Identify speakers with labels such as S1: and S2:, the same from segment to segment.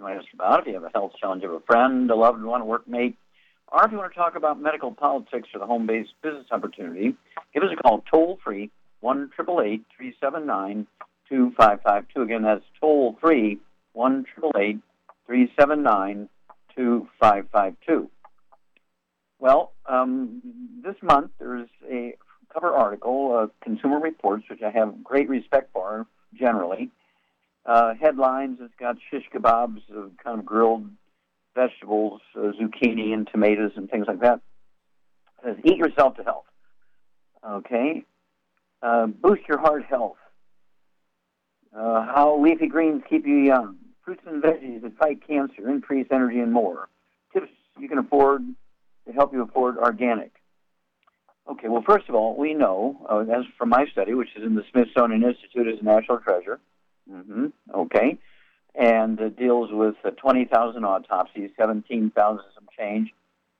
S1: you want to ask about, if you have a health challenge of a friend, a loved one, a workmate, or if you want to talk about medical politics or the home-based business opportunity, give us a call toll free one triple eight three seven nine two five five two. Again, that's toll free one triple eight three seven nine two five five two. Well, um, this month there's a cover article, uh, Consumer Reports, which I have great respect for generally. Uh, headlines, it's got shish kebabs, uh, kind of grilled vegetables, uh, zucchini and tomatoes and things like that. It says, eat yourself to health. Okay? Uh, boost your heart health. Uh, how leafy greens keep you young. Fruits and veggies that fight cancer, increase energy, and more. Tips you can afford to help you afford organic. Okay, well, first of all, we know, uh, as from my study, which is in the Smithsonian Institute as a national treasure, mm-hmm, okay, and it deals with uh, 20,000 autopsies, 17,000 some change,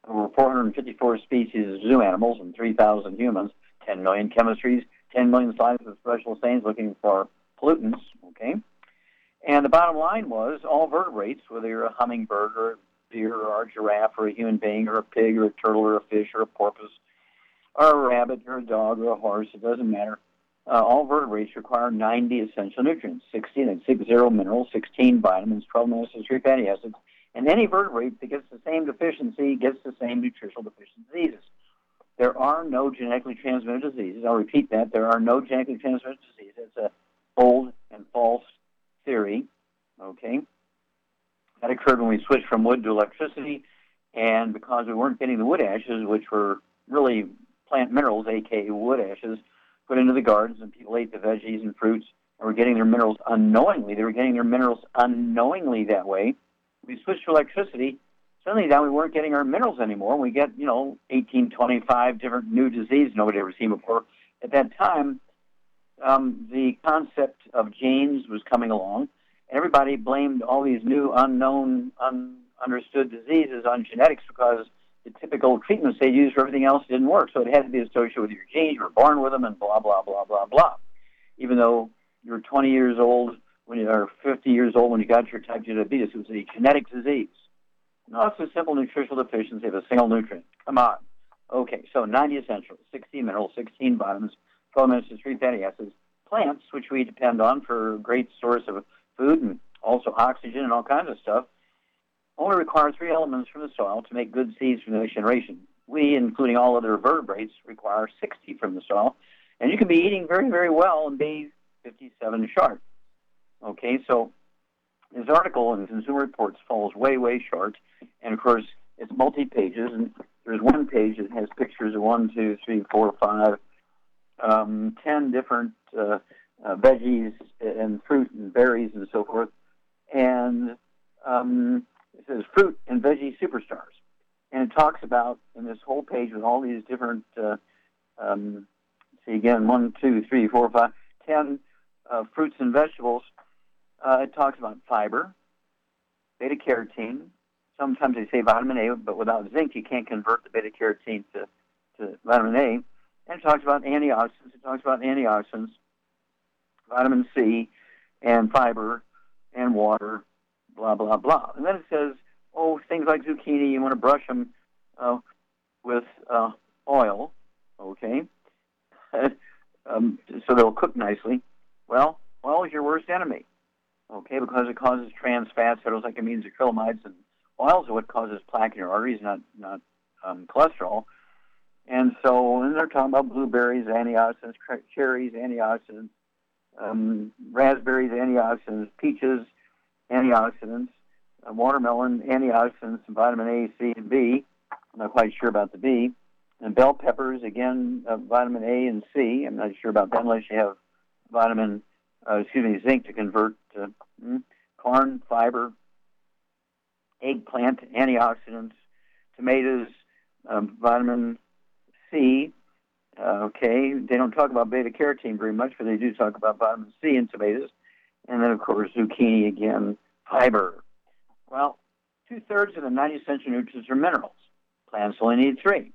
S1: over 454 species of zoo animals and 3,000 humans, 10 million chemistries, 10 million slides of special stains looking for pollutants, okay? And the bottom line was all vertebrates, whether you're a hummingbird or a deer or a giraffe or a human being or a pig or a turtle or a fish or a porpoise or a rabbit or a dog or a horse, it doesn't matter. Uh, all vertebrates require 90 essential nutrients, 16 and 60 minerals, 16 vitamins, 12 minerals, 3 fatty acids. And any vertebrate that gets the same deficiency gets the same nutritional deficiency diseases. There are no genetically transmitted diseases. I'll repeat that. There are no genetically transmitted diseases. It's a old and false theory. Okay? That occurred when we switched from wood to electricity, and because we weren't getting the wood ashes, which were really plant minerals, aka wood ashes, put into the gardens, and people ate the veggies and fruits and were getting their minerals unknowingly. They were getting their minerals unknowingly that way. We switched to electricity. Suddenly, now we weren't getting our minerals anymore. We get, you know, 18, 25 different new diseases nobody ever seen before. At that time, um, the concept of genes was coming along, and everybody blamed all these new, unknown, un- understood diseases on genetics because the typical treatments they used for everything else didn't work. So it had to be associated with your genes. You were born with them, and blah blah blah blah blah. Even though you were 20 years old when you are 50 years old when you got your type 2 diabetes, it was a genetic disease. No, it's a simple nutritional deficiency of a single nutrient. Come on. Okay, so 90 essentials, 16 minerals, 16 vitamins, 12 minerals, 3 fatty acids, plants, which we depend on for a great source of food and also oxygen and all kinds of stuff only require three elements from the soil to make good seeds for the next generation. We, including all other vertebrates, require 60 from the soil. And you can be eating very, very well and be 57 sharp. Okay, so this article in Consumer Reports falls way, way short. And of course, it's multi pages. And there's one page that has pictures of one, two, three, four, five, um, ten different uh, uh, veggies and fruit and berries and so forth. And um, it says fruit and veggie superstars, and it talks about in this whole page with all these different. Uh, um, see again, one, two, three, four, five, ten uh, fruits and vegetables. Uh, it talks about fiber, beta carotene. Sometimes they say vitamin A, but without zinc, you can't convert the beta carotene to, to vitamin A. And it talks about antioxidants. It talks about antioxidants, vitamin C, and fiber, and water, blah, blah, blah. And then it says, oh, things like zucchini, you want to brush them uh, with uh, oil, okay, um, so they'll cook nicely. Well, oil is your worst enemy. Okay, because it causes trans fats, it heterocyclic amines, acrylamide, and oils are what causes plaque in your arteries, not not um, cholesterol. And so, and they're talking about blueberries, antioxidants, cherries, antioxidants, um, raspberries, antioxidants, peaches, antioxidants, uh, watermelon, antioxidants, and vitamin A, C, and B. I'm not quite sure about the B. And bell peppers, again, uh, vitamin A and C. I'm not sure about that unless you have vitamin, uh, excuse me, zinc to convert to mm, corn, fiber, eggplant, antioxidants, tomatoes, um, vitamin C. Uh, okay, they don't talk about beta carotene very much, but they do talk about vitamin C in tomatoes. And then, of course, zucchini again, fiber. Well, two thirds of the 90 essential nutrients are minerals. Plants only need three.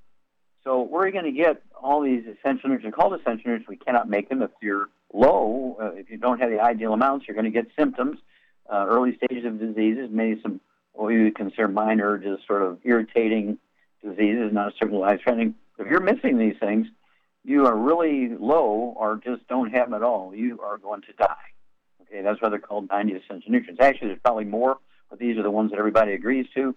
S1: So where are you going to get all these essential nutrients? Called essential nutrients, we cannot make them if you're low. Uh, if you don't have the ideal amounts, you're going to get symptoms, uh, early stages of diseases, maybe some what we would consider minor, just sort of irritating diseases, not a certain life-threatening. If you're missing these things, you are really low or just don't have them at all. You are going to die. Okay, that's why they're called 90 essential nutrients. Actually, there's probably more, but these are the ones that everybody agrees to.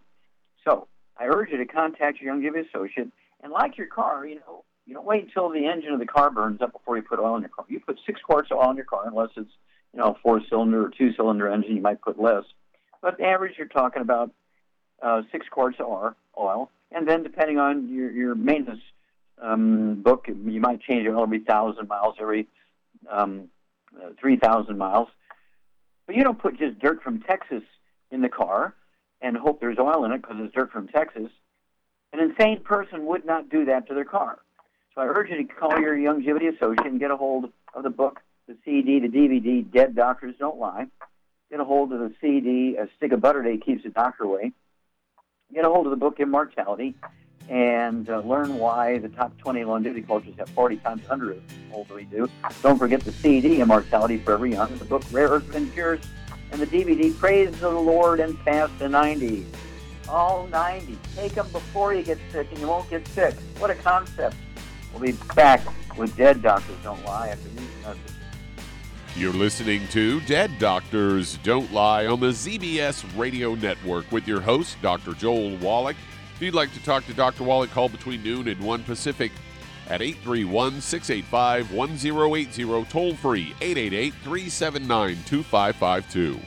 S1: So I urge you to contact your Youngevity associate. And like your car, you know, you don't wait until the engine of the car burns up before you put oil in your car. You put six quarts of oil in your car, unless it's you know a four-cylinder or two-cylinder engine. You might put less, but average you're talking about uh, six quarts of oil. And then depending on your your maintenance um, book, you might change it every thousand miles, every um, uh, three thousand miles. But you don't put just dirt from Texas in the car and hope there's oil in it because it's dirt from Texas. An insane person would not do that to their car. So I urge you to call your Youngevity associate and get a hold of the book, the CD, the DVD, Dead Doctors Don't Lie. Get a hold of the CD, A Stick of Butter Day Keeps the Doctor Away. Get a hold of the book, Immortality, and uh, learn why the top 20 longevity cultures have 40 times under as old as we do. Don't forget the CD, Immortality Forever Young, the book, Rare Earth and Cures, and the DVD, Praise the Lord and Fast the 90s. All 90. Take them before you get sick and you won't get sick. What a concept. We'll be back with Dead Doctors Don't Lie after these messages.
S2: You're listening to Dead Doctors Don't Lie on the ZBS Radio Network with your host, Dr. Joel Wallach. If you'd like to talk to Dr. Wallach, call between noon and 1 Pacific at 831 685 1080, toll free 888 379 2552.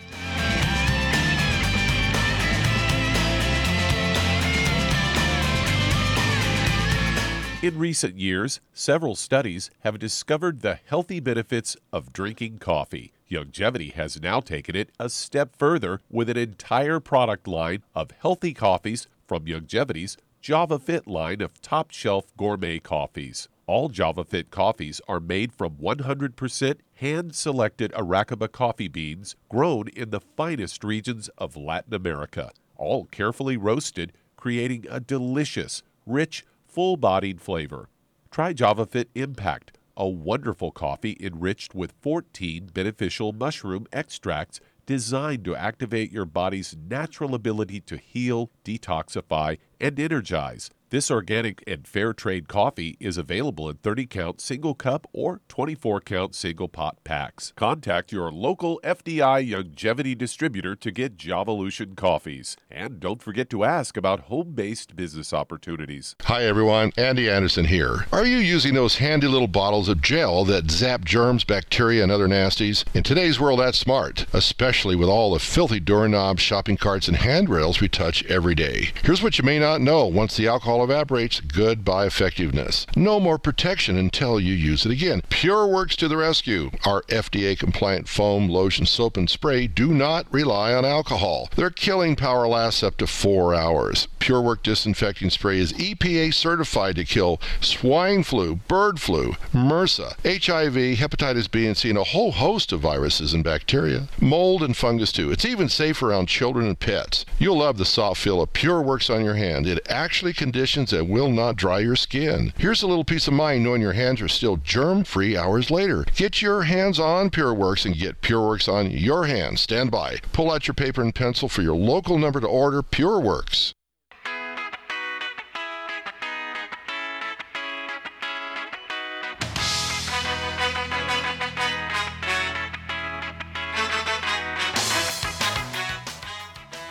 S2: In recent years, several studies have discovered the healthy benefits of drinking coffee. Youngevity has now taken it a step further with an entire product line of healthy coffees from Youngevity's Java Fit line of top shelf gourmet coffees. All Java Fit coffees are made from 100% hand selected Arabica coffee beans grown in the finest regions of Latin America, all carefully roasted, creating a delicious, rich, full bodied flavor. Try JavaFit Impact, a wonderful coffee enriched with 14 beneficial mushroom extracts designed to activate your body's natural ability to heal, detoxify, and energize. This organic and fair trade coffee is available in 30 count single cup or 24 count single pot packs. Contact your local FDI Youngevity distributor to get Javalution coffees. And don't forget to ask about home based business opportunities.
S3: Hi everyone, Andy Anderson here. Are you using those handy little bottles of gel that zap germs, bacteria, and other nasties? In today's world, that's smart, especially with all the filthy doorknobs, shopping carts, and handrails we touch every day. Here's what you may not know once the alcohol evaporates, goodbye effectiveness. No more protection until you use it again. Pure Works to the rescue. Our FDA compliant foam, lotion, soap, and spray do not rely on alcohol. Their killing power lasts up to four hours. Pure Work disinfecting spray is EPA certified to kill swine flu, bird flu, MRSA, HIV, hepatitis B and C, and a whole host of viruses and bacteria. Mold and fungus too. It's even safe around children and pets. You'll love the soft feel of Pure Works on your hand. It actually conditions that will not dry your skin. Here's a little peace of mind knowing your hands are still germ free hours later. Get your hands on PureWorks and get PureWorks on your hands. Stand by. Pull out your paper and pencil for your local number to order PureWorks.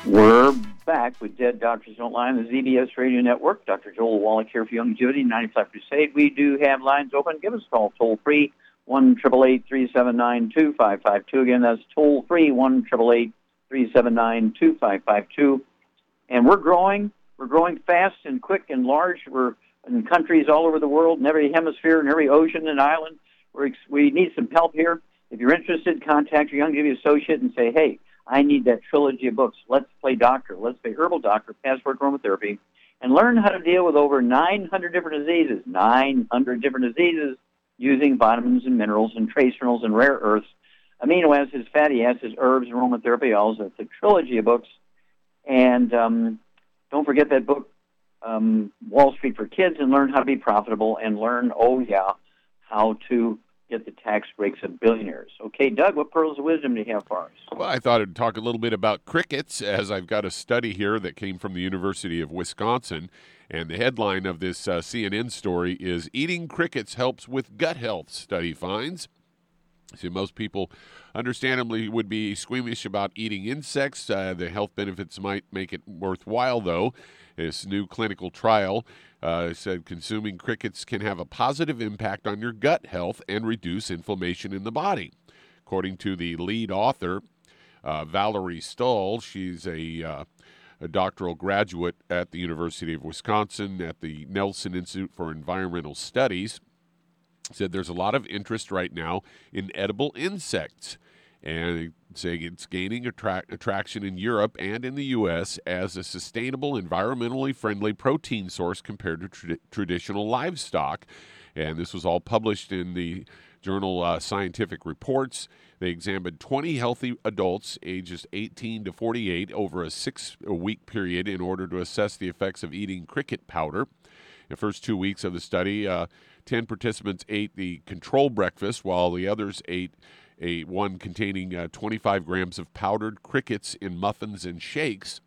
S1: We're back with Dead Doctors Don't Lie on the ZBS Radio Network. Dr. Joel Wallach here for Youngevity, 95 Crusade. We do have lines open. Give us a call toll free, 1 379 2552. Again, that's toll free, 1 379 2552. And we're growing. We're growing fast and quick and large. We're in countries all over the world, in every hemisphere, in every ocean and island. We're, we need some help here. If you're interested, contact your Youngevity associate and say, hey, I need that trilogy of books. Let's play doctor. Let's play herbal doctor, passport aromatherapy, and learn how to deal with over 900 different diseases. 900 different diseases using vitamins and minerals and trace minerals and rare earths, amino acids, fatty acids, herbs, aromatherapy oils. It's a trilogy of books. And um, don't forget that book, um, Wall Street for Kids, and learn how to be profitable and learn, oh, yeah, how to get the tax breaks of billionaires. Okay, Doug, what pearls of wisdom do you have for us?
S2: Well, I thought I'd talk a little bit about crickets, as I've got a study here that came from the University of Wisconsin. And the headline of this uh, CNN story is Eating Crickets Helps with Gut Health, study finds. See, most people, understandably, would be squeamish about eating insects. Uh, the health benefits might make it worthwhile, though. This new clinical trial uh, said consuming crickets can have a positive impact on your gut health and reduce inflammation in the body. According to the lead author, uh, Valerie Stull, she's a, uh, a doctoral graduate at the University of Wisconsin at the Nelson Institute for Environmental Studies, said there's a lot of interest right now in edible insects and saying it's gaining attract- attraction in Europe and in the U.S. as a sustainable, environmentally friendly protein source compared to tra- traditional livestock. And this was all published in the journal uh, Scientific Reports. They examined 20 healthy adults ages 18 to 48 over a six week period in order to assess the effects of eating cricket powder. The first two weeks of the study, uh, 10 participants ate the control breakfast, while the others ate a one containing uh, 25 grams of powdered crickets in muffins and shakes.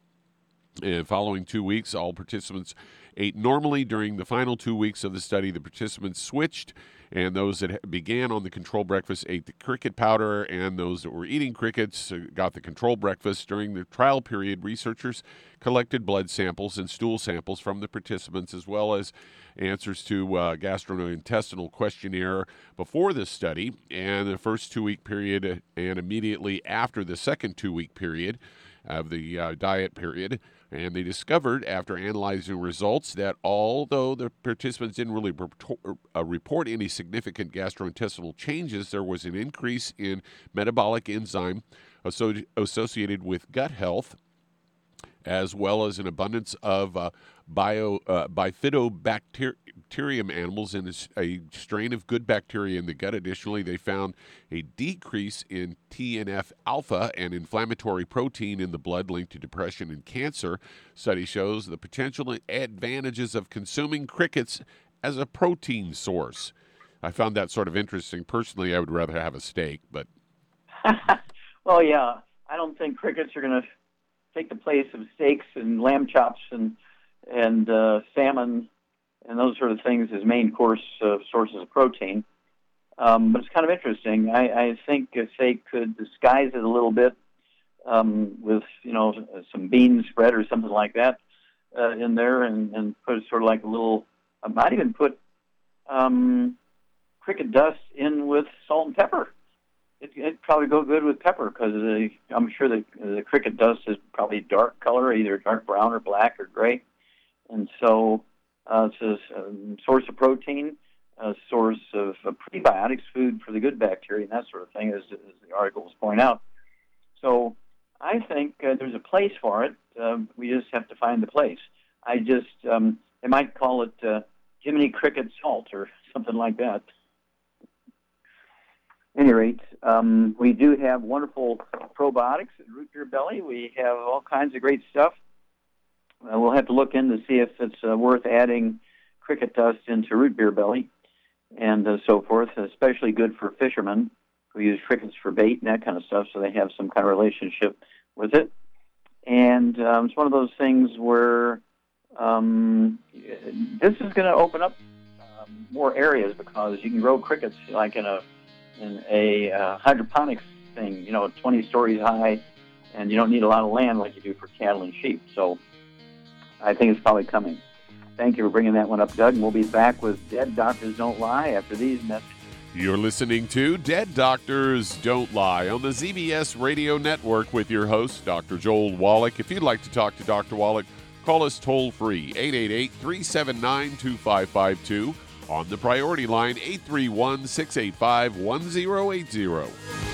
S2: And following two weeks, all participants ate normally. During the final two weeks of the study, the participants switched, and those that began on the control breakfast ate the cricket powder, and those that were eating crickets uh, got the control breakfast. During the trial period, researchers collected blood samples and stool samples from the participants, as well as answers to uh, gastrointestinal questionnaire before this study and the first two week period and immediately after the second two week period of the uh, diet period. And they discovered after analyzing results that although the participants didn't really uh, report any significant gastrointestinal changes, there was an increase in metabolic enzyme associated with gut health as well as an abundance of uh, bio uh, bifidobacterium animalis and a strain of good bacteria in the gut. Additionally, they found a decrease in TNF alpha, an inflammatory protein in the blood linked to depression and cancer. Study shows the potential advantages of consuming crickets as a protein source. I found that sort of interesting. Personally, I would rather have a steak, but.
S1: well, yeah, I don't think crickets are going to take the place of steaks and lamb chops and and uh, salmon and those sort of things as main course uh, sources of protein. Um, but it's kind of interesting. I, I think if they could disguise it a little bit um, with you know some bean spread or something like that uh, in there, and, and put sort of like a little. I might even put um, cricket dust in with salt and pepper it, it'd probably go good with pepper because I'm sure the the cricket dust is probably dark color, either dark brown or black or gray, and so uh, it's a, source of protein, a source of uh, prebiotics, food for the good bacteria, and that sort of thing, as, as the articles point out. So I think uh, there's a place for it. Um, we just have to find the place. I just um, they might call it uh, Jiminy Cricket salt or something like that any rate, um, we do have wonderful probiotics at Root Beer Belly. We have all kinds of great stuff. Uh, we'll have to look in to see if it's uh, worth adding cricket dust into Root Beer Belly and uh, so forth, especially good for fishermen who use crickets for bait and that kind of stuff, so they have some kind of relationship with it. And um, it's one of those things where um, this is going to open up um, more areas because you can grow crickets like in a in a uh, hydroponics thing, you know, 20 stories high and you don't need a lot of land like you do for cattle and sheep. So I think it's probably coming. Thank you for bringing that one up, Doug. And we'll be back with Dead Doctors Don't Lie after these messages.
S2: You're listening to Dead Doctors Don't Lie on the ZBS Radio Network with your host, Dr. Joel Wallach. If you'd like to talk to Dr. Wallach, call us toll free, 888 379 2552. On the priority line, 831 685 1080.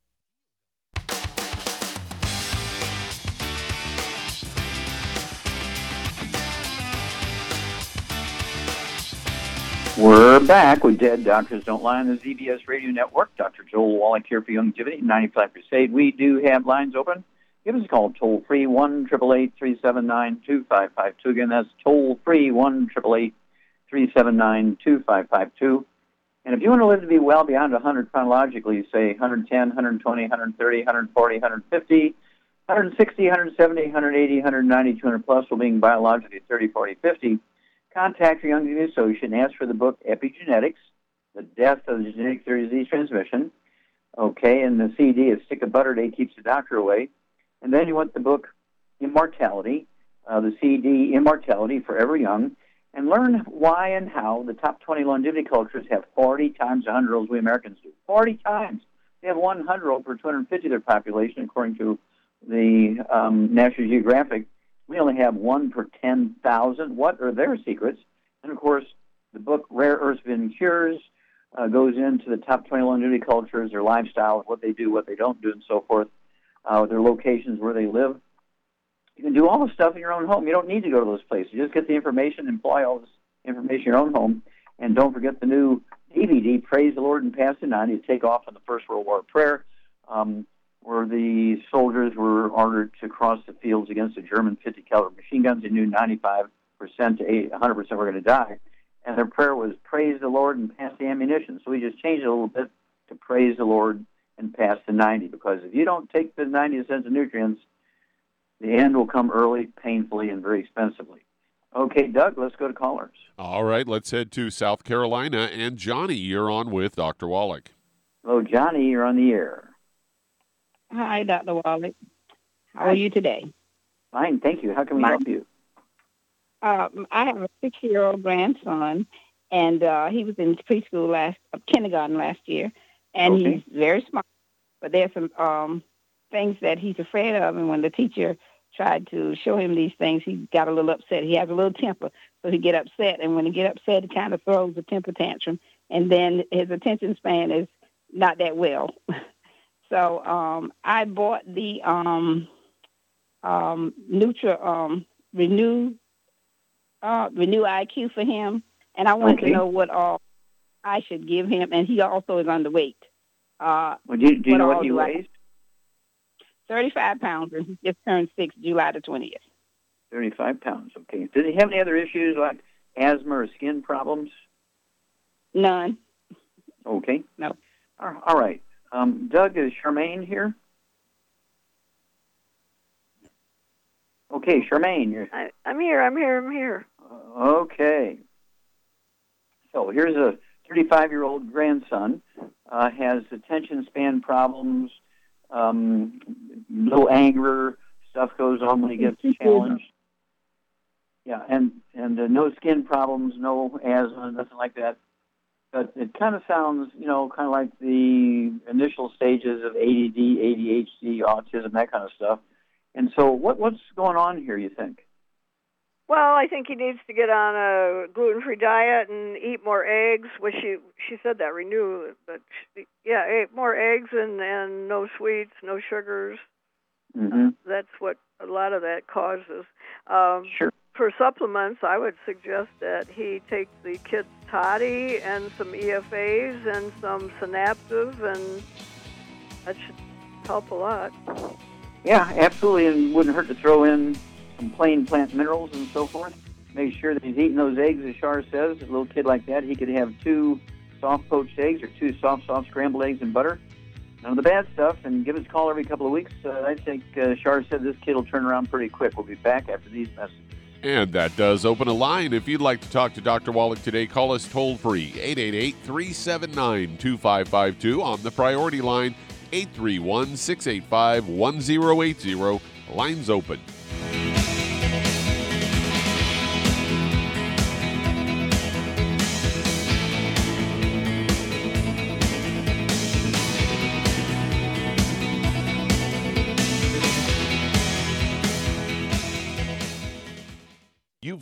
S1: We're back with Dead Doctors Don't Lie on the ZBS Radio Network. Dr. Joel Wallach here for Youngevity, 95 Crusade. We do have lines open. Give us a call toll free, 1 379 2552. Again, that's toll free, 1 379 2552. And if you want to live to be well beyond 100 chronologically, say 110, 120, 130, 140, 150, 160, 170, 180, 190, 200 plus, while being biologically 30, 40, 50, contact your young associate and ask for the book Epigenetics, The Death of the Genetic Theory of Disease Transmission. Okay, and the CD is Stick of Butter Day Keeps the Doctor Away. And then you want the book Immortality, uh, the CD Immortality Forever Young, and learn why and how the top 20 longevity cultures have 40 times the 100 olds we Americans do. 40 times. They have 100 old per 250 of their population, according to the um, National Geographic. We only have one per 10,000. What are their secrets? And of course, the book Rare Earths Been Cures, uh, goes into the top 20 longevity cultures, their lifestyle, what they do, what they don't do, and so forth, uh, their locations where they live. You can do all the stuff in your own home. You don't need to go to those places. You just get the information, and employ all this information in your own home, and don't forget the new DVD, Praise the Lord and Pass it on. You take off on the First World War prayer, um, where the soldiers were ordered to cross the fields against the German 50 caliber machine guns. They knew 95% to 100% were going to die. And their prayer was, Praise the Lord and pass the ammunition. So we just changed it a little bit to Praise the Lord and pass the 90. Because if you don't take the 90 cents of nutrients, the end will come early, painfully, and very expensively. Okay, Doug, let's go to callers.
S2: All right, let's head to South Carolina. And Johnny, you're on with Dr. Wallach.
S1: Hello, Johnny, you're on the air.
S4: Hi, Dr. Wallach. How are you today?
S1: Fine, thank you. How can we
S4: My-
S1: help you?
S4: Um, I have a six-year-old grandson, and uh, he was in preschool last, uh, kindergarten last year, and
S1: Okay.
S4: he's very smart. But there's some um, things that he's afraid of, and when the teacher tried to show him these things, he got a little upset. He has a little temper, so he get upset, and when he get upset, he kind of throws a temper tantrum, and then his attention span is not that well. so um, I bought the um, um, Nutra um, Renew uh, Renew IQ for him, and I want
S1: Okay.
S4: to know what all I should give him, and he also is underweight. Uh,
S1: Well, do you, do you
S4: what
S1: know what he weighs?
S4: 35 pounds, and he just turned six July the 20th.
S1: 35 pounds. Okay. Does he have any other issues like asthma or skin problems?
S4: None.
S1: Okay.
S4: No.
S1: All right. Um, Doug, is Charmaine here? Okay, Charmaine, you're
S5: I, I'm here. I'm here. I'm here.
S1: uh, okay. So here's a 35-year-old grandson uh, has attention span problems, um, little anger, stuff goes on when he gets challenged. Yeah, and and uh, no skin problems, no asthma, nothing like that. But it kind of sounds, you know, kind of like the initial stages of ADD, ADHD, autism, that kind of stuff. And so, what what's going on here? You think?
S5: Well, I think he needs to get on a gluten-free diet and eat more eggs. Which she she said that renew, but she, yeah, eat more eggs and and no sweets, no sugars.
S1: Mm-hmm.
S5: That's what a lot of that causes. Um,
S1: Sure.
S5: For supplements, I would suggest that he take the Kids Toddy and some EFAs and some Synaptive, and that should help a lot.
S1: Yeah, absolutely, and wouldn't hurt to throw in some plain plant minerals and so forth. Make sure that he's eating those eggs, as Shar says. A little kid like that, he could have two soft poached eggs or two soft, soft scrambled eggs and butter. None of the bad stuff, and give us a call every couple of weeks. Uh, I think uh, Shar said this kid will turn around pretty quick. We'll be back after these messages.
S2: And that does open a line. If you'd like to talk to Dr. Wallach today, call us toll free 888 379 2552 on the priority line 831 685 1080. Lines open.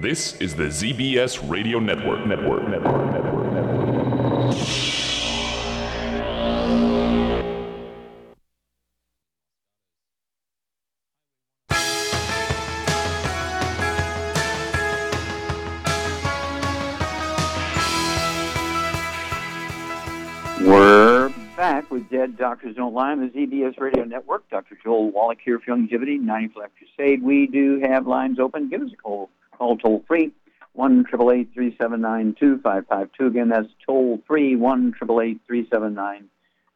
S6: This is the ZBS Radio Network. Network. Network. Network. Network.
S1: We're back with Dead Doctors Don't Lie on the ZBS Radio Network. Dr. Joel Wallach here for Youngevity, 90 Left Crusade. We do have lines open. Give us a call. Call toll free, 1 379 2552. Again, that's toll free, 1 379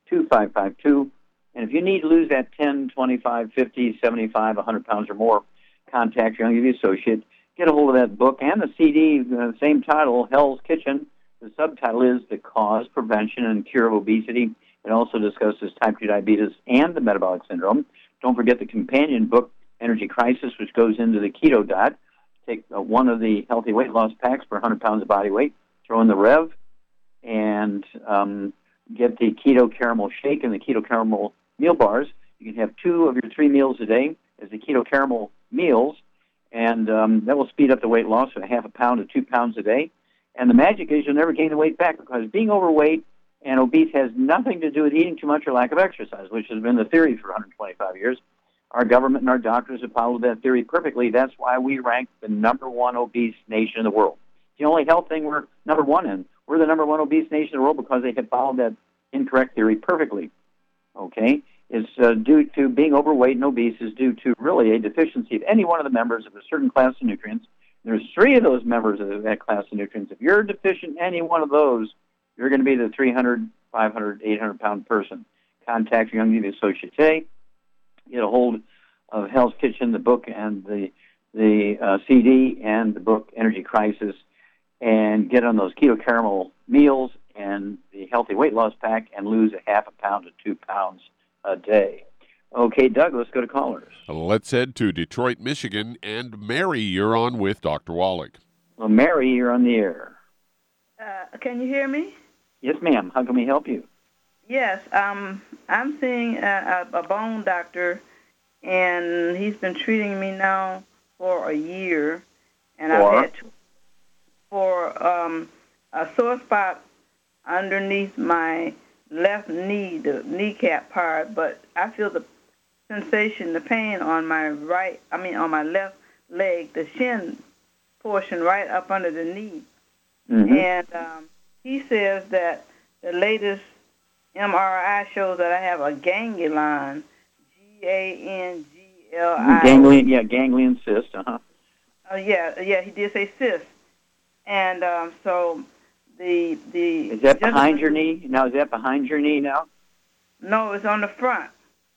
S1: 2552. And if you need to lose that 10, 25, 50, 75, 100 pounds or more, contact your Youngevity associate. Get a hold of that book and the CD, the same title, Hell's Kitchen. The subtitle is The Cause, Prevention, and Cure of Obesity. It also discusses type 2 diabetes and the metabolic syndrome. Don't forget the companion book, Energy Crisis, which goes into the keto diet. Take uh, one of the healthy weight loss packs for 100 pounds of body weight, throw in the Rev, and um, get the keto caramel shake and the keto caramel meal bars. You can have two of your three meals a day as the keto caramel meals, and um, that will speed up the weight loss from a half a pound to two pounds a day. And the magic is you'll never gain the weight back because being overweight and obese has nothing to do with eating too much or lack of exercise, which has been the theory for 125 years. Our government and our doctors have followed that theory perfectly. That's why we rank the number one obese nation in the world. The only health thing we're number one in. We're the number one obese nation in the world because they have followed that incorrect theory perfectly. Okay? It's uh, due to being overweight and obese is due to really a deficiency of any one of the members of a certain class of nutrients there's three of those members of that class of nutrients. If you're deficient in any one of those, you're going to be the 300, 500, 800 pound person. Contact your Youngevity associate today. Get a hold of Hell's Kitchen, the book and the the uh, CD and the book Energy Crisis, and get on those keto caramel meals and the healthy weight loss pack and lose a half a pound to two pounds a day. Okay, Doug, let's go to callers.
S2: Let's head to Detroit, Michigan. And Mary, you're on with Dr. Wallach.
S1: Well, Mary, you're on the air.
S7: Uh, can you hear me?
S1: Yes, ma'am. How can we help you?
S7: Yes, um, I'm seeing a, a, bone doctor, and he's been treating me now for a year, and
S1: For?
S7: I've had to, for um, a sore spot underneath my left knee, the kneecap part, but I feel the sensation, the pain on my right, I mean on my left leg, the shin portion right up under the knee.
S1: Mhm.
S7: And um, he says that the latest MRI shows that I have a ganglion, G A N G L I.
S1: Ganglion, yeah, ganglion cyst. Uh huh.
S7: Oh yeah, yeah, he did say cyst. And um, so the the
S1: Is that behind your knee? Now, is that behind your knee now?
S7: No, it's on the front.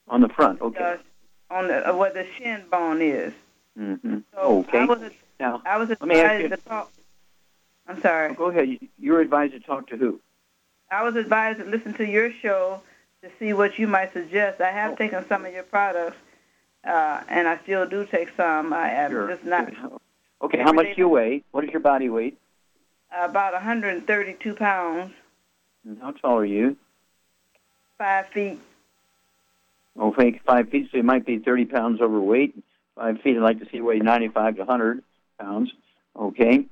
S1: On the front. Okay.
S7: Uh, on the uh, where the shin bone is.
S1: Mm-hmm.
S7: So
S1: Okay.
S7: I was
S1: Now,
S7: I was
S1: let me ask
S7: advised
S1: you-
S7: to talk. I'm sorry.
S1: Go ahead. You were advised to talk to who?
S7: I was advised to listen to your show to see what you might suggest. I
S1: Oh.
S7: have taken some of your products, uh, and I still do take some. I am
S1: Sure.
S7: just not
S1: Okay, how much do you weigh? What is your body weight?
S7: about 132 pounds,
S1: And how tall are you?
S7: five feet.
S1: Oh, five feet, so you might be 30 pounds overweight. Five feet, I'd like to see you weigh 95 to 100 pounds. Okay.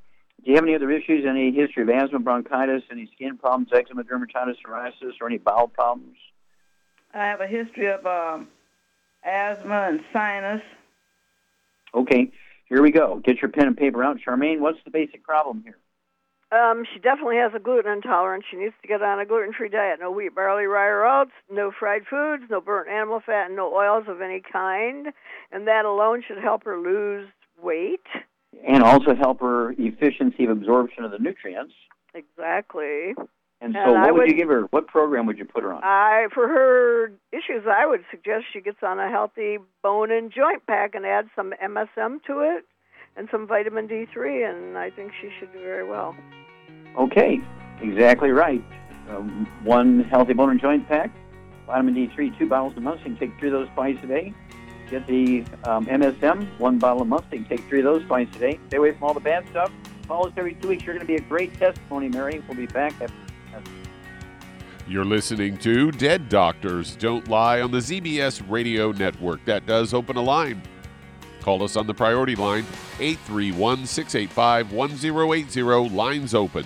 S1: Do you have any other issues? Any history of asthma, bronchitis, any skin problems, eczema, dermatitis, psoriasis, or any bowel problems?
S7: I have a history of um, asthma and sinus.
S1: Okay, here we go. Get your pen and paper out. Charmaine, what's the basic problem here?
S5: Um, she definitely has a gluten intolerance. She needs to get on a gluten-free diet. No wheat, barley, rye, or oats. No fried foods. No burnt animal fat. And no oils of any kind. And that alone should help her lose weight.
S1: And also help her efficiency of absorption of the nutrients.
S5: Exactly.
S1: And so,
S5: And I
S1: what would
S5: would-
S1: you give her? What program would you put her on?
S5: I, for her issues, I would suggest she gets on a healthy bone and joint pack and add some MSM to it and some vitamin D3, and I think she should do very well.
S1: Okay, exactly right. Um, one healthy bone and joint pack, vitamin D3, two bottles a month. You can take three of those twice a day. Get the um, MSM, one bottle a month. You can take three of those twice a day. Stay away from all the bad stuff. Follow us every two weeks. You're going to be a great testimony, Mary. We'll be back after.
S2: You're listening to Dead Doctors Don't Lie on the ZBS Radio Network. That does open a line. Call us on the priority line, 831 685 1080. Lines open.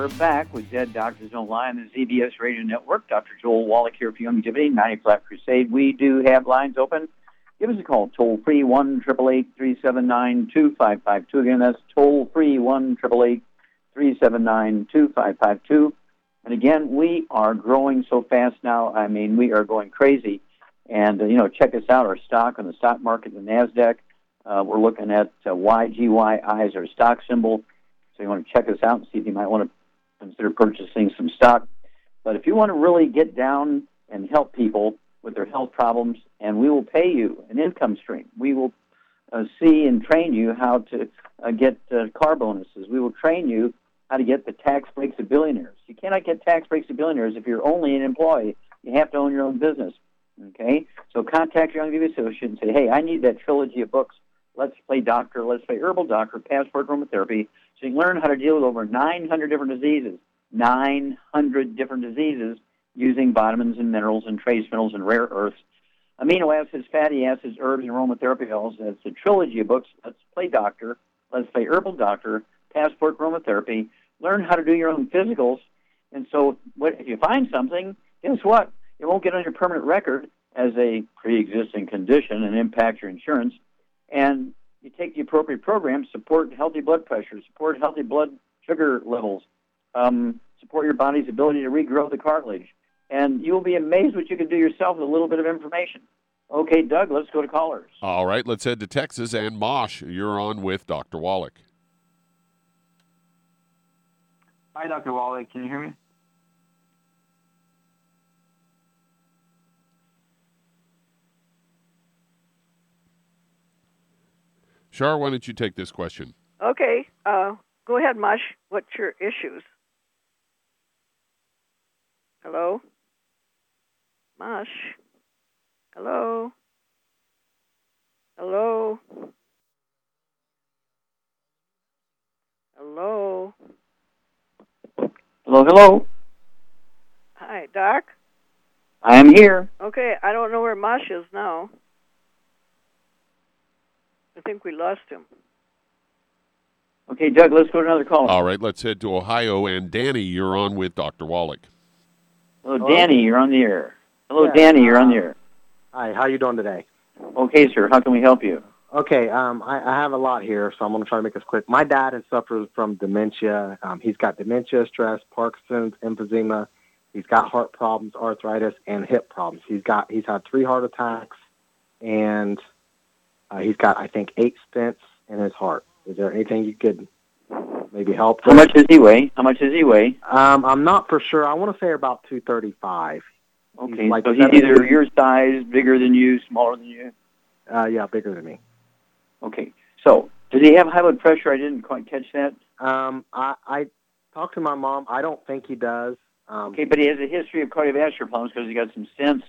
S1: We're back with Dead Doctors Don't Lie on the ZBS Radio Network. Dr. Joel Wallach here for Youngevity, 90 Flat Crusade. We do have lines open. Give us a call, toll free, 1 379 2552. Again, that's toll free, 1 379 2552. And again, we are growing so fast now. I mean, we are going crazy. And, uh, you know, check us out, our stock on the stock market, the NASDAQ. Uh, we're looking at uh, YGYI as our stock symbol. So you want to check us out and see if you might want to consider purchasing some stock. But if you want to really get down and help people with their health problems, and we will pay you an income stream. We will uh, see and train you how to uh, get uh, car bonuses. We will train you how to get the tax breaks of billionaires. You cannot get tax breaks of billionaires if you're only an employee. You have to own your own business. Okay? So contact your Young Associate and say, hey, I need that trilogy of books Let's Play Doctor, Let's Play Herbal Doctor, Passport Aromatherapy, so you learn how to deal with over 900 different diseases. 900 different diseases using vitamins and minerals and trace minerals and rare earths, amino acids, fatty acids, herbs, and aromatherapy oils. That's a trilogy of books. Let's Play Doctor, Let's Play Herbal Doctor, Passport Aromatherapy. Learn how to do your own physicals. And so what, if you find something, guess what? It won't get on your permanent record as a pre-existing condition and impact your insurance. And you take the appropriate programs, support healthy blood pressure, support healthy blood sugar levels, um, support your body's ability to regrow the cartilage. And you will be amazed what you can do yourself with a little bit of information. Okay, Doug, let's go to callers.
S2: All right, let's head to Texas. And Mosh, you're on with Dr. Wallach.
S8: Hi, Dr. Wallach. Can you hear me?
S2: Shar, why don't you take this question?
S5: Okay, uh, go ahead, Mush. What's your issues? Hello? Mush? Hello? Hello? Hello?
S1: Hello, hello.
S5: Hi, Doc?
S1: I am here.
S5: Okay, I don't know where Mush is now. I think we lost him.
S1: Okay, Doug, let's go to another caller.
S2: All right, let's head to Ohio. And Danny, you're on with Dr. Wallach.
S1: Hello, Danny, you're on the air. Hello,
S9: Yeah,
S1: Danny, you're on the
S9: uh,
S1: air.
S9: Hi, how you doing today?
S1: Okay, sir, how can we help you?
S9: Okay, um, I, I have a lot here, so I'm going to try to make this quick. My dad has suffered from dementia. Um, he's got dementia, stress, Parkinson's, emphysema. He's got heart problems, arthritis, and hip problems. He's got he's had three heart attacks, and uh, he's got I think eight stents in his heart. Is there anything you could maybe help?
S1: How much does he weigh? How much does he weigh?
S9: Um, I'm not for sure. I want to say about 235.
S1: Okay,
S9: like
S1: so he's either your size, bigger than you, smaller than you.
S9: Uh, yeah, bigger than me.
S1: Okay, so does he have high blood pressure? I didn't quite catch that.
S9: Um, I, I talked to my mom. I don't think he does. Um,
S1: Okay, but he has a history of cardiovascular problems because he got some stents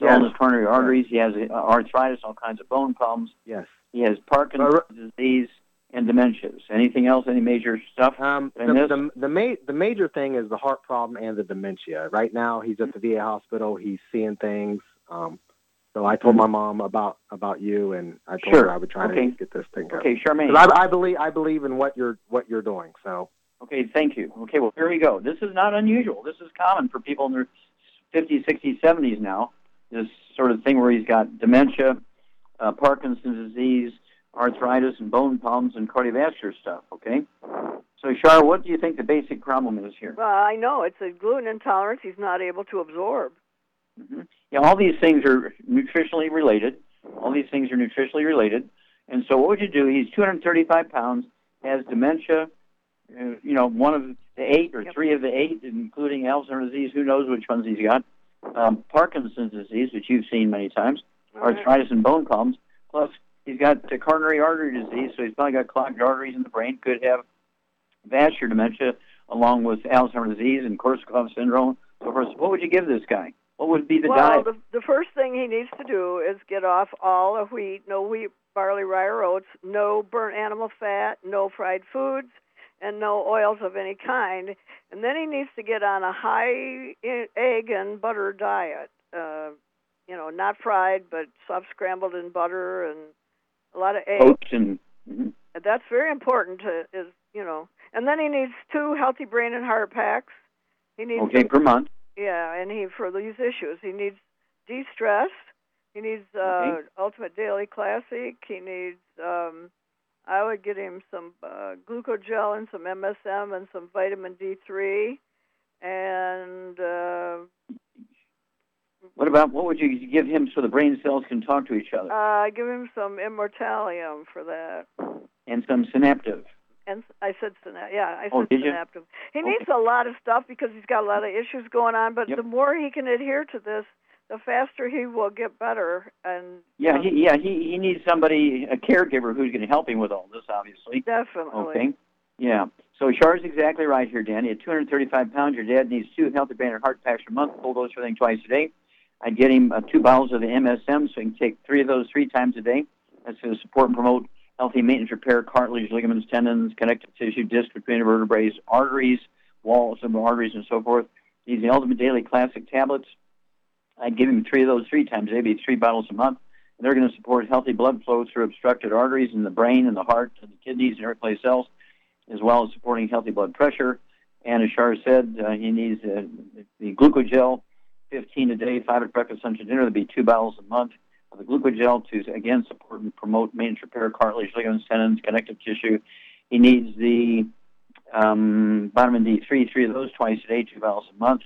S9: Yes.
S1: his coronary arteries. He has uh, arthritis, all kinds of bone problems.
S9: Yes.
S1: He has Parkinson's disease and dementias. Anything else? Any major stuff?
S9: Um, the, the, the, ma- the major thing is the heart problem and the dementia. Right now, he's at the VA hospital. He's seeing things. Um, so I told my mom about about you, and I told
S1: Mm-hmm. Sure.
S9: her I would try
S1: Okay.
S9: to get this thing going.
S1: Okay, Charmaine.
S9: I, I believe I believe in what you're what you're doing. So
S1: Okay, thank you. Okay, well, here we go. This is not unusual. This is common for people in their 50s, 60s, 70s now. This sort of thing where he's got dementia, uh, Parkinson's disease, arthritis, and bone problems and cardiovascular stuff, okay? So, Shar, what do you think the basic problem is here?
S5: Well, I know it's a gluten intolerance he's not able to absorb.
S1: Yeah, all these things are nutritionally related. All these things are nutritionally related. And so, what would you do? He's 235 pounds, has dementia, uh, you know, one of the eight or three of the eight, including Alzheimer's disease. Who knows which ones he's got? Um, Parkinson's disease, which you've seen many times, arthritis and bone problems. Plus, he's got the coronary artery disease, so he's probably got clogged arteries in the brain. Could have vascular dementia, along with Alzheimer's disease and Korsakoff syndrome. So, forth. what would you give this guy? What would be the
S5: well,
S1: diet?
S5: the, the first thing he needs to do is get off all the wheat, no wheat, barley, rye, or oats, no burnt animal fat, no fried foods, and no oils of any kind. And then he needs to get on a high egg and butter diet. Uh, you know, not fried, but soft scrambled in butter and a lot of eggs.
S1: Oats and mhm.
S5: That's very important to is you know. And then he needs two healthy brain and heart packs. He needs
S1: okay
S5: some-
S1: per month.
S5: yeah, and he for these issues he needs de-stress. He needs uh, Ultimate Daily Classic. He needs. Um, I would get him some uh, glucogel and some MSM and some vitamin D3, and uh,
S1: What about what would you give him so the brain cells can talk to each other?
S5: uh, give him some Immortalium for that.
S1: and some synaptive.
S5: And I said synaptive. Yeah, I
S1: Oh,
S5: said
S1: you?
S5: synaptive. He needs a lot of stuff because he's got a lot of issues going on. But the more he can adhere to this, the faster he will get better. And
S1: Yeah, he, yeah, he he needs somebody, a caregiver who's going to help him with all this, obviously.
S5: definitely.
S1: Okay. Yeah. So Char's exactly right here, Danny. At 235 pounds, your dad needs two healthy brain and heart packs a month. Full dose everything twice a day. I'd get him uh, two bottles of the MSM, so he can take three of those three times a day. That's to support and promote healthy maintenance repair, cartilage, ligaments, tendons, connective tissue, disc between the vertebrae, arteries, walls of the arteries, and so forth. He's the Ultimate Daily Classic tablets. I'd give him three of those three times, maybe three bottles a month. They're going to support healthy blood flow through obstructed arteries in the brain and the heart and the kidneys and every place else, as well as supporting healthy blood pressure. And as Shar said, uh, he needs uh, the glucogel, 15 a day, five at breakfast, lunch, and dinner. That'd be two bottles a month of the glucogel to, again, support and promote maintenance repair, cartilage, ligaments, tendons, connective tissue. He needs the um, vitamin D3, three of those twice a day, two bottles a month,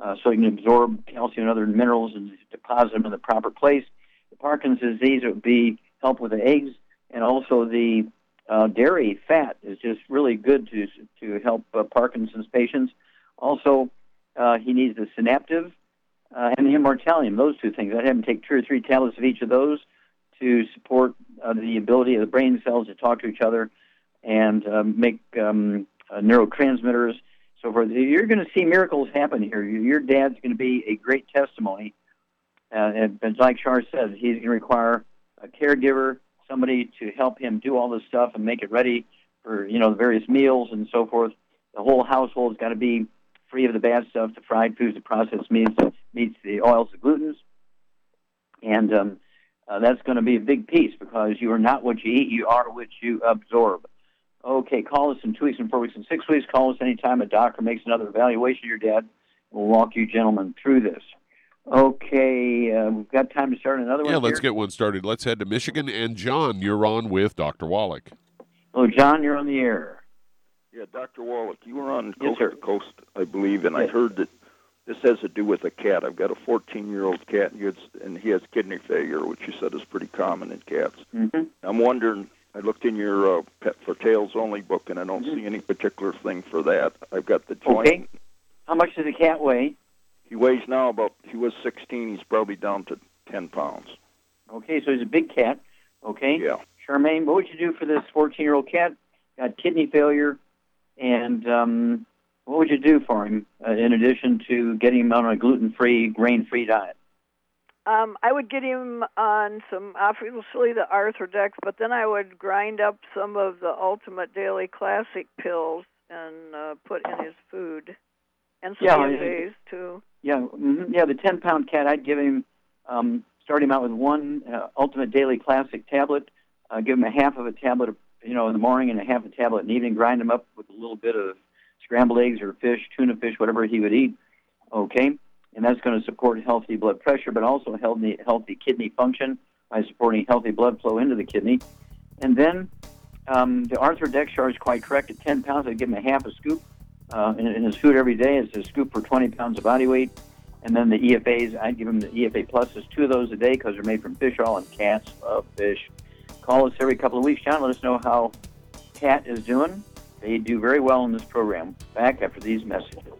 S1: uh, so he can absorb calcium and other minerals and deposit them in the proper place. The Parkinson's disease would be help with the eggs and also the uh, dairy fat is just really good to to help uh, Parkinson's patients. Also, uh, he needs the synaptive uh, and the immortalium. Those two things. I'd have him take two or three tablets of each of those to support uh, the ability of the brain cells to talk to each other and um, make um, uh, neurotransmitters. So forth. You're going to see miracles happen here. Your dad's going to be a great testimony. and, and like Shar says, he's going to require a caregiver, somebody to help him do all this stuff and make it ready for you know the various meals and so forth. The whole household's got to be free of the bad stuff, the fried foods, the processed meats, meats, the oils, the glutens, and um, uh, that's going to be a big piece because you are not what you eat; you are what you absorb. Okay, call us in two weeks and four weeks and six weeks. Call us anytime a doctor makes another evaluation of your dad. We'll walk you gentlemen through this. Okay, uh, we've got time to start another one.
S2: Yeah, let's
S1: here.
S2: get one started. Let's head to Michigan. And John, you're on with Dr. Wallach.
S1: Oh, John, you're on the air.
S10: Yeah, Dr. Wallach, you were on
S1: Yes,
S10: Coast
S1: sir.
S10: to Coast, I believe, and I heard that this has to do with a cat. I've got a 14-year-old cat, and, and he has kidney failure, which you said is pretty common in cats.
S1: Mm-hmm.
S10: I'm wondering. I looked in your uh, Pet for Tails Only book, and I don't see any particular thing for that. I've got the joint.
S1: Okay. How much does a cat weigh?
S10: He weighs now about. He was 16. He's probably down to 10 pounds.
S1: Okay, so he's a big cat. Okay.
S10: Yeah.
S1: Charmaine, what would you do for this 14-year-old cat? Got kidney failure, and um, what would you do for him uh, in addition to getting him on a gluten-free, grain-free diet?
S5: Um, I would get him on some, obviously the Arthrodex, but then I would grind up some of the Ultimate Daily Classic pills and uh, put in his food, and some
S1: Yeah,
S5: EFAs too.
S1: Yeah, hmm yeah. The 10-pound cat, I'd give him, um, start him out with one uh, Ultimate Daily Classic tablet. Uh, give him a half of a tablet, of, you know, in the morning and a half a tablet in the evening. Grind him up with a little bit of scrambled eggs or fish, tuna fish, whatever he would eat. Okay, and that's going to support healthy blood pressure, but also healthy healthy kidney function by supporting healthy blood flow into the kidney. And then um, the Arthrodexar is quite correct. At 10 pounds, I'd give him a half a scoop uh, in, in his food every day. It's a scoop for 20 pounds of body weight. And then the EFAs, I'd give him the EFA pluses, two of those a day because they're made from fish oil and cats love fish. Call us every couple of weeks, John. Let us know how Cat is doing. They do very well in this program. Back after these messages.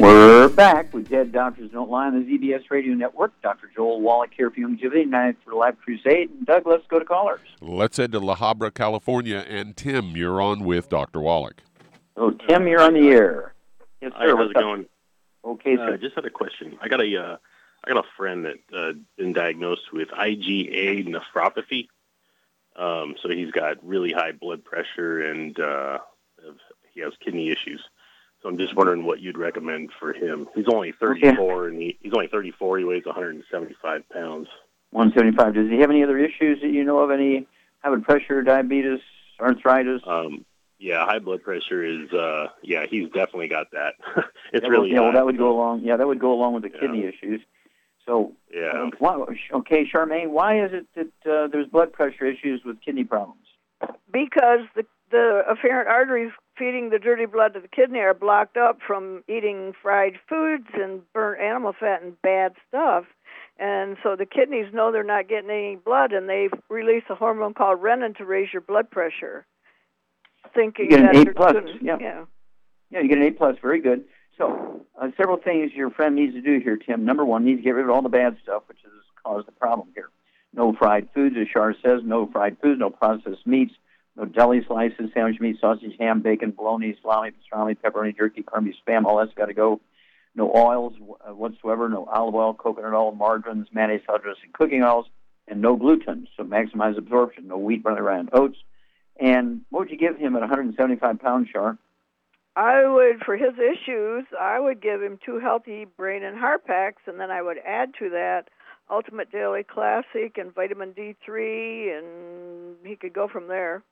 S1: We're back with Dead Doctors Don't Lie on the ZBS Radio Network. Dr. Joel Wallach here for Youngevity, United for Life Crusade. And Doug, let's go to callers.
S2: Let's head to La Habra, California. And Tim, you're on with Dr. Wallach.
S1: Oh, Tim, you're on the air. Yes,
S11: Hi,
S1: sir.
S11: how's it going?
S1: Okay,
S11: Uh,
S1: sir.
S11: just had a question. I got a, uh, I got a friend that uh, been diagnosed with IgA nephropathy. Um, so he's got really high blood pressure and uh, he has kidney issues. So I'm just wondering what you'd recommend for him. He's only 34 and he, he's only 34. He weighs 175 pounds.
S1: 175. Does he have any other issues that you know of? Any high blood pressure, diabetes, arthritis?
S11: Um, yeah, high blood pressure is. Uh, yeah, he's definitely got that. it's
S1: yeah,
S11: really
S1: yeah, well, that would go along. Yeah, that would go along with the kidney issues. So,
S11: Yeah.
S1: um, why, okay, Charmaine, why is it that uh, there's blood pressure issues with kidney problems?
S5: because the the afferent arteries feeding the dirty blood to the kidney are blocked up from eating fried foods and burnt animal fat and bad stuff. And so the kidneys know they're not getting any blood, and they release a hormone called renin to raise your blood pressure, thinking
S1: You get an
S5: that
S1: A plus, yeah.
S5: yeah.
S1: Yeah, you get an A plus. Very good. So, uh, several things your friend needs to do here, Tim. Number one, needs to get rid of all the bad stuff, which has caused the problem here. No fried foods, as Char says. No fried foods. No processed meats. No deli slices, sandwich meat, sausage, ham, bacon, bologna, salami, pastrami, pepperoni, jerky, beef, spam. All that's got to go. No oils uh, whatsoever. No olive oil, coconut oil, margarines, mayonnaise, hot dressing, cooking oils, and no gluten. So maximize absorption. No wheat, barley, rye, and oats. And what would you give him at 175 pounds, Char?
S5: I would, for his issues, I would give him two healthy brain and heart packs, and then I would add to that Ultimate Daily Classic and vitamin D3, and he could go from there.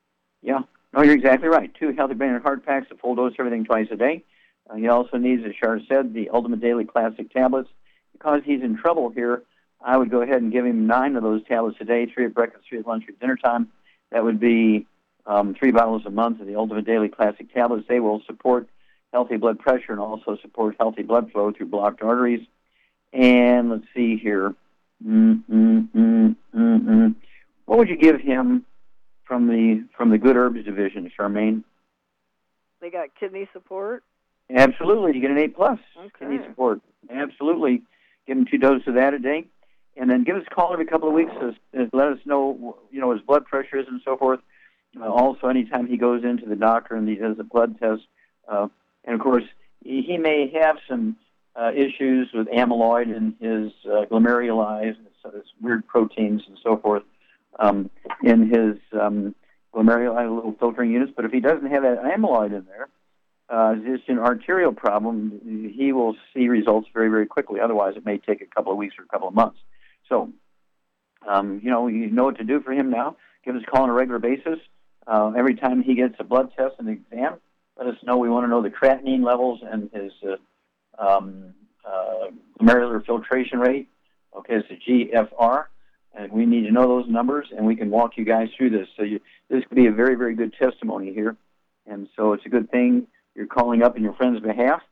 S1: Yeah, no, you're exactly right. Two healthy brain and heart packs, a full dose, everything twice a day. Uh, he also needs, as Char said, the Ultimate Daily Classic tablets. Because he's in trouble here, I would go ahead and give him nine of those tablets a day, three at breakfast, three at lunch, three at dinner time. That would be um, three bottles a month of the Ultimate Daily Classic tablets. They will support healthy blood pressure and also support healthy blood flow through blocked arteries. And let's see here. Mm, mm, mm, mm, mm. What would you give him from the from the Good Herbs division, Charmaine?
S5: They got kidney support.
S1: Absolutely, you get an A plus
S5: Okay.
S1: kidney support. Absolutely, give him two doses of that a day, and then give us a call every couple of weeks. To, to let us know, you know, his blood pressure is and so forth. Uh, also, anytime he goes into the doctor and he does a blood test, uh, and of course, he, he may have some uh, issues with amyloid in his uh, glomeruli, so there's weird proteins and so forth um, in his um, glomerular filtering units. But if he doesn't have that amyloid in there, uh, just an arterial problem, he will see results very, very quickly. Otherwise, it may take a couple of weeks or a couple of months. So, um, you know, you know what to do for him now. Give us a call on a regular basis. Uh, every time he gets a blood test and exam, let us know. We want to know the creatinine levels and his uh, um, uh, glomerular filtration rate. Okay, it's a GFR, and we need to know those numbers, and we can walk you guys through this. So you, this could be a very, very good testimony here, and so it's a good thing you're calling up in your friend's behalf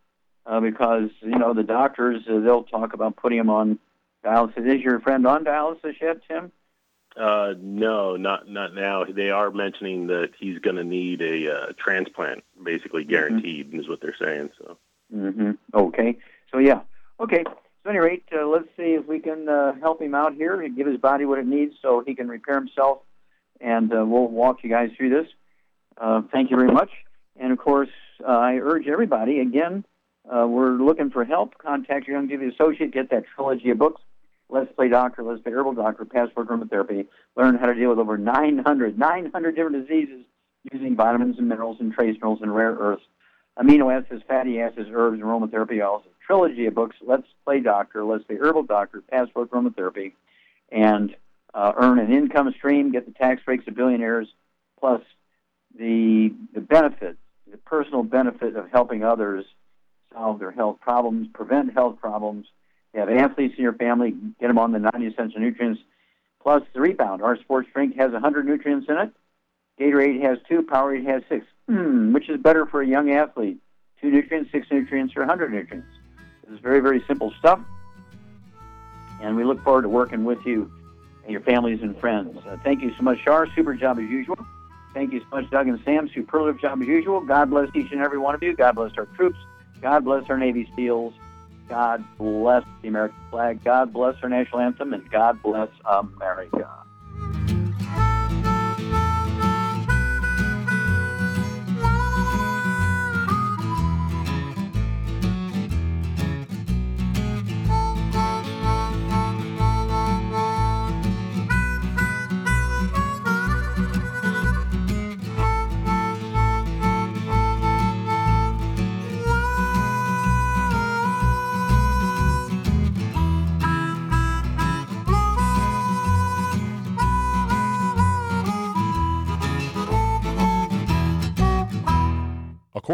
S1: uh, because you know the doctors uh, they'll talk about putting him on dialysis. Is your friend on dialysis yet, Tim?
S11: Uh, no, not not now. They are mentioning that he's going to need a uh, transplant, basically guaranteed, mm-hmm. is what they're saying. So.
S1: Mm-hmm. Okay. So yeah. Okay. So, any rate, uh, let's see if we can uh, help him out here and give his body what it needs so he can repair himself. And uh, we'll walk you guys through this. Uh, thank you very much. And of course, uh, I urge everybody again. Uh, we're looking for help. Contact your Youngevity associate. Get that trilogy of books. Let's Play Doctor, Let's Play Herbal Doctor, Passport Aromatherapy. Learn how to deal with over 900, 900 different diseases using vitamins and minerals and trace minerals and rare earths, amino acids, fatty acids, herbs, and aromatherapy oils trilogy of books, Let's Play Doctor, Let's Play Herbal Doctor, Passport Aromatherapy, and uh, earn an income stream, get the tax breaks of billionaires, plus the, the benefit, the personal benefit of helping others solve their health problems, prevent health problems. Have athletes in your family, get them on the 90 essential nutrients, plus the rebound. Our sports drink has 100 nutrients in it. Gatorade has two, Powerade has six. Hmm, which is better for a young athlete? Two nutrients, six nutrients, or 100 nutrients? It's very, very simple stuff. And we look forward to working with you and your families and friends. Uh, thank you so much, Shar. Super job as usual. Thank you so much, Doug and Sam. Superlative job as usual. God bless each and every one of you. God bless our troops. God bless our Navy SEALs. God bless the American flag. God bless our national anthem. And God bless America.